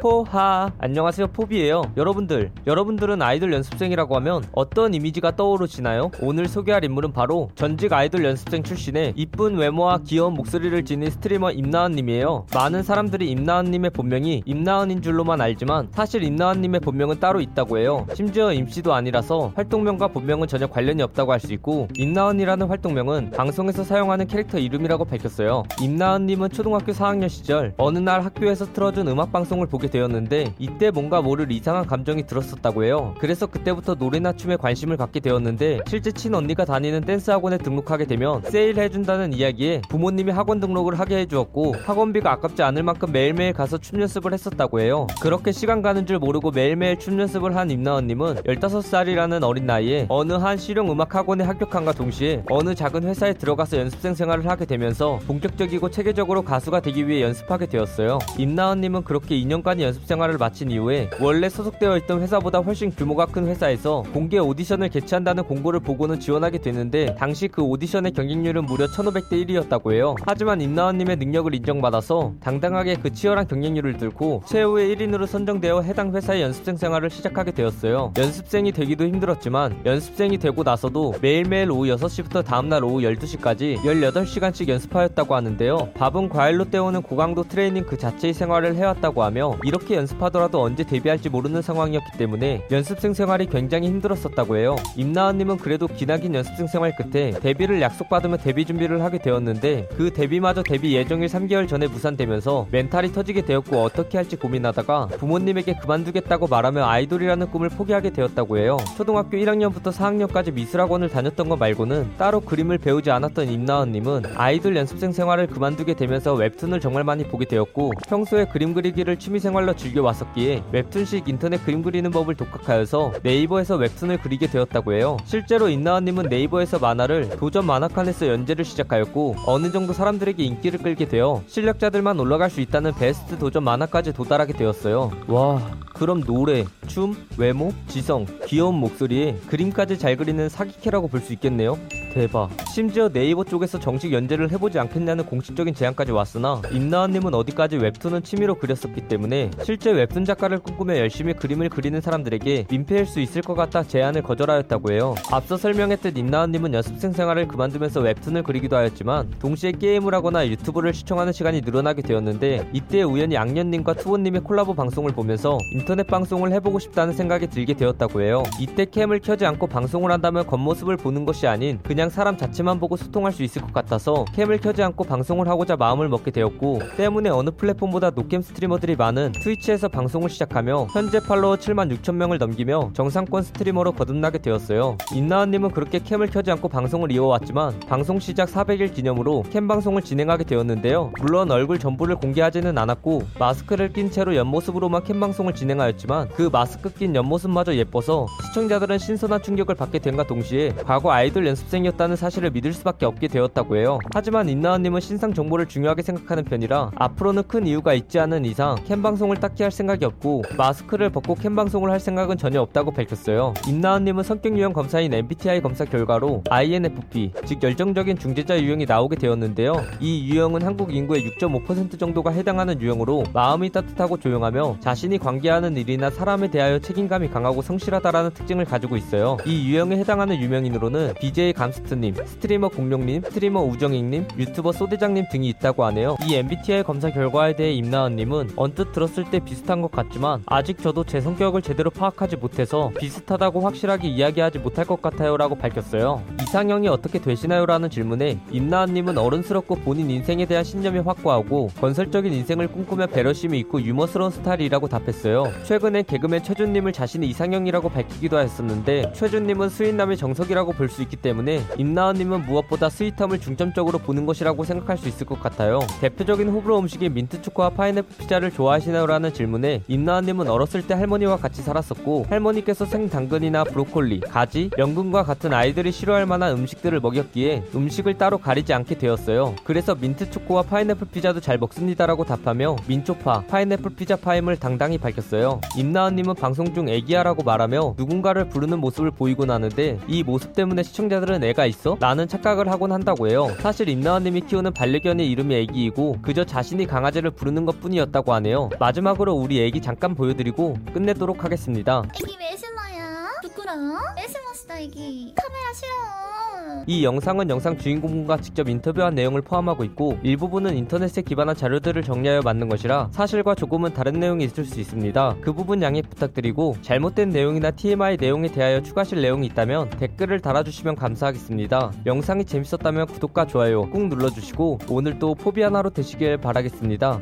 포하. 안녕하세요 포비예요. 여러분들 여러분들은 아이돌 연습생이라고 하면 어떤 이미지가 떠오르시나요? 오늘 소개할 인물은 바로 전직 아이돌 연습생 출신의 이쁜 외모와 귀여운 목소리를 지닌 스트리머 임나은님이에요. 많은 사람들이 임나은님의 본명이 임나은인 줄로만 알지만 사실 임나은님의 본명은 따로 있다고 해요. 심지어 임씨도 아니라서 활동명과 본명은 전혀 관련이 없다고 할 수 있고 임나은이라는 활동명은 방송에서 사용하는 캐릭터 이름이라고 밝혔어요. 임나은님은 초등학교 4학년 시절 어느 날 학교에서 틀어준 음악방송을 보게 되었는데 이때 뭔가 모를 이상한 감정이 들었었다고 해요. 그래서 그때부터 노래나 춤에 관심을 갖게 되었는데 실제 친언니가 다니는 댄스 학원에 등록하게 되면 세일 해준다는 이야기에 부모님이 학원 등록을 하게 해주었고 학원비가 아깝지 않을 만큼 매일매일 가서 춤 연습을 했었다고 해요. 그렇게 시간 가는 줄 모르고 매일매일 춤 연습을 한 임나언님은 15살이라는 어린 나이에 어느 한 실용 음악 학원에 합격한과 동시에 어느 작은 회사에 들어가서 연습생 생활을 하게 되면서 본격적이고 체계적으로 가수가 되기 위해 연습하게 되었어요. 임나언님은 그렇게 2년간 연습 생활을 마친 이후에 원래 소속되어 있던 회사보다 훨씬 규모가 큰 회사에서 공개 오디션을 개최한다는 공고를 보고는 지원하게 되는데 당시 그 오디션의 경쟁률은 무려 1500대 1이었다고 해요. 하지만 임나원님의 능력을 인정받아서 당당하게 그 치열한 경쟁률을 뚫고 최후의 1인으로 선정되어 해당 회사의 연습생 생활을 시작하게 되었어요. 연습생이 되기도 힘들었지만 연습생이 되고 나서도 매일매일 오후 6시부터 다음날 오후 12시까지 18시간씩 연습하였다고 하는데요. 밥은 과일로 때우는 고강도 트레이닝 그 자체의 생활을 해왔다고 하며 이렇게 연습하더라도 언제 데뷔할지 모르는 상황이었기 때문에 연습생 생활이 굉장히 힘들었었다고 해요. 임나은님은 그래도 기나긴 연습생 생활 끝에 데뷔를 약속받으며 데뷔 준비를 하게 되었는데 그 데뷔마저 데뷔 예정일 3개월 전에 무산되면서 멘탈이 터지게 되었고 어떻게 할지 고민하다가 부모님에게 그만두겠다고 말하며 아이돌이라는 꿈을 포기하게 되었다고 해요. 초등학교 1학년부터 4학년까지 미술학원을 다녔던 것 말고는 따로 그림을 배우지 않았던 임나은님은 아이돌 연습생 생활을 그만두게 되면서 웹툰을 정말 많이 보게 되었고 평소에 그림 그리기를 취미생활 로 즐겨왔었기에 웹툰식 인터넷 그림 그리는 법을 독학하여서 네이버에서 웹툰을 그리게 되었다고 해요. 실제로 인나은님은 네이버에서 만화를 도전 만화칸에서 연재를 시작하였고 어느 정도 사람들에게 인기를 끌게 되어 실력자들만 올라갈 수 있다는 베스트 도전 만화까지 도달하게 되었어요. 와, 그럼 노래, 춤, 외모, 지성, 귀여운 목소리에 그림까지 잘 그리는 사기캐라고 볼 수 있겠네요. 대박. 심지어 네이버 쪽에서 정식 연재를 해보지 않겠냐는 공식적인 제안까지 왔으나 임나은님은 어디까지 웹툰은 취미로 그렸었기 때문에 실제 웹툰 작가를 꿈꾸며 열심히 그림을 그리는 사람들에게 민폐일 수 있을 것 같아 제안을 거절하였다고 해요. 앞서 설명했듯 임나은님은 연습생 생활을 그만두면서 웹툰을 그리기도 하였지만 동시에 게임을 하거나 유튜브를 시청하는 시간이 늘어나게 되었는데 이때 우연히 악년님과 투원님의 콜라보 방송을 보면서 인터넷 방송을 해보고 싶다는 생각이 들게 되었다고 해요. 이때 캠을 켜지 않고 방송을 한다면 겉모습을 보는 것이 아닌 그냥 사람 자체만 보고 소통할 수 있을 것 같아서 캠을 켜지 않고 방송을 하고자 마음을 먹게 되었고 때문에 어느 플랫폼보다 노캠 스트리머들이 많은 트위치에서 방송을 시작하며 현재 팔로워 7만 6천 명을 넘기며 정상권 스트리머로 거듭나게 되었어요. 임나은님은 그렇게 캠을 켜지 않고 방송을 이어왔지만 방송 시작 400일 기념으로 캠 방송을 진행하게 되었는데요. 물론 얼굴 전부를 공개하지는 않았고 마스크를 낀 채로 옆모습으로만 캠 방송을 진행하였지만 그 마스크 낀 옆모습마저 예뻐서 시청자들은 신선한 충격을 받게 된과 동시에 과거 아이돌 연습생이 었다는 사실을 믿을 수밖에 없게 되었다고 해요. 하지만 임나은님은 신상 정보를 중요하게 생각하는 편이라 앞으로는 큰 이유가 있지 않은 이상 캠 방송을 딱히 할 생각이 없고 마스크를 벗고 캠 방송을 할 생각은 전혀 없다고 밝혔어요. 임나은님은 성격 유형 검사인 MBTI 검사 결과로 INFP 즉 열정적인 중재자 유형이 나오게 되었는데요. 이 유형은 한국 인구의 6.5% 정도가 해당하는 유형으로 마음이 따뜻하고 조용하며 자신이 관계하는 일이나 사람에 대하여 책임감이 강하고 성실하다라는 특징을 가지고 있어요. 이 유형에 해당하는 유명인으로는 BJ 감스트님, 스트리머 공룡님, 스트리머 우정익님, 유튜버 소대장님 등이 있다고 하네요. 이 MBTI 검사 결과에 대해 임나은님은 언뜻 들었을 때 비슷한 것 같지만 아직 저도 제 성격을 제대로 파악하지 못해서 비슷하다고 확실하게 이야기하지 못할 것 같아요 라고 밝혔어요. 이상형이 어떻게 되시나요? 라는 질문에 임나은님은 어른스럽고 본인 인생에 대한 신념이 확고하고 건설적인 인생을 꿈꾸며 배려심이 있고 유머스러운 스타일이라고 답했어요. 최근에 개그맨 최준님을 자신의 이상형이라고 밝히기도 했었는데 최준님은 sweet남의 정석이라고 볼 수 있기 때문에 임나은님은 무엇보다 sweet함을 중점적으로 보는 것이라고 생각할 수 있을 것 같아요. 대표적인 호불호 음식인 민트초코와 파인애플 피자를 좋아하시나요? 라는 질문에 임나은님은 어렸을 때 할머니와 같이 살았었고 할머니께서 생당근이나 브로콜리, 가지, 연근과 같은 아이들이 싫어할 만한 음식들을 먹였기에 음식을 따로 가리지 않게 되었어요. 그래서 민트초코와 파인애플 피자도 잘 먹습니다라고 답하며 민초파, 파인애플 피자 파임을 당당히 밝혔어요. 임나은님은 방송 중 애기야라고 말하며 누군가를 부르는 모습을 보이곤 하는데 이 모습 때문에 시청자들은 애가 문제가 있어? 라는 착각을 하곤 한다고 해요. 사실 임나원님이 키우는 반려견의 이름이 애기이고 그저 자신이 강아지를 부르는 것 뿐이었다고 하네요. 마지막으로 우리 애기 잠깐 보여드리고 끝내도록 하겠습니다. 애기 왜 신나요? 부끄러? 왜 신났어 애기? 카메라 싫어. 이 영상은 영상 주인공과 직접 인터뷰한 내용을 포함하고 있고 일부분은 인터넷에 기반한 자료들을 정리하여 만든 것이라 사실과 조금은 다른 내용이 있을 수 있습니다. 그 부분 양해 부탁드리고 잘못된 내용이나 TMI 내용에 대하여 추가하실 내용이 있다면 댓글을 달아주시면 감사하겠습니다. 영상이 재밌었다면 구독과 좋아요 꾹 눌러주시고 오늘도 포비아나로 되시길 바라겠습니다.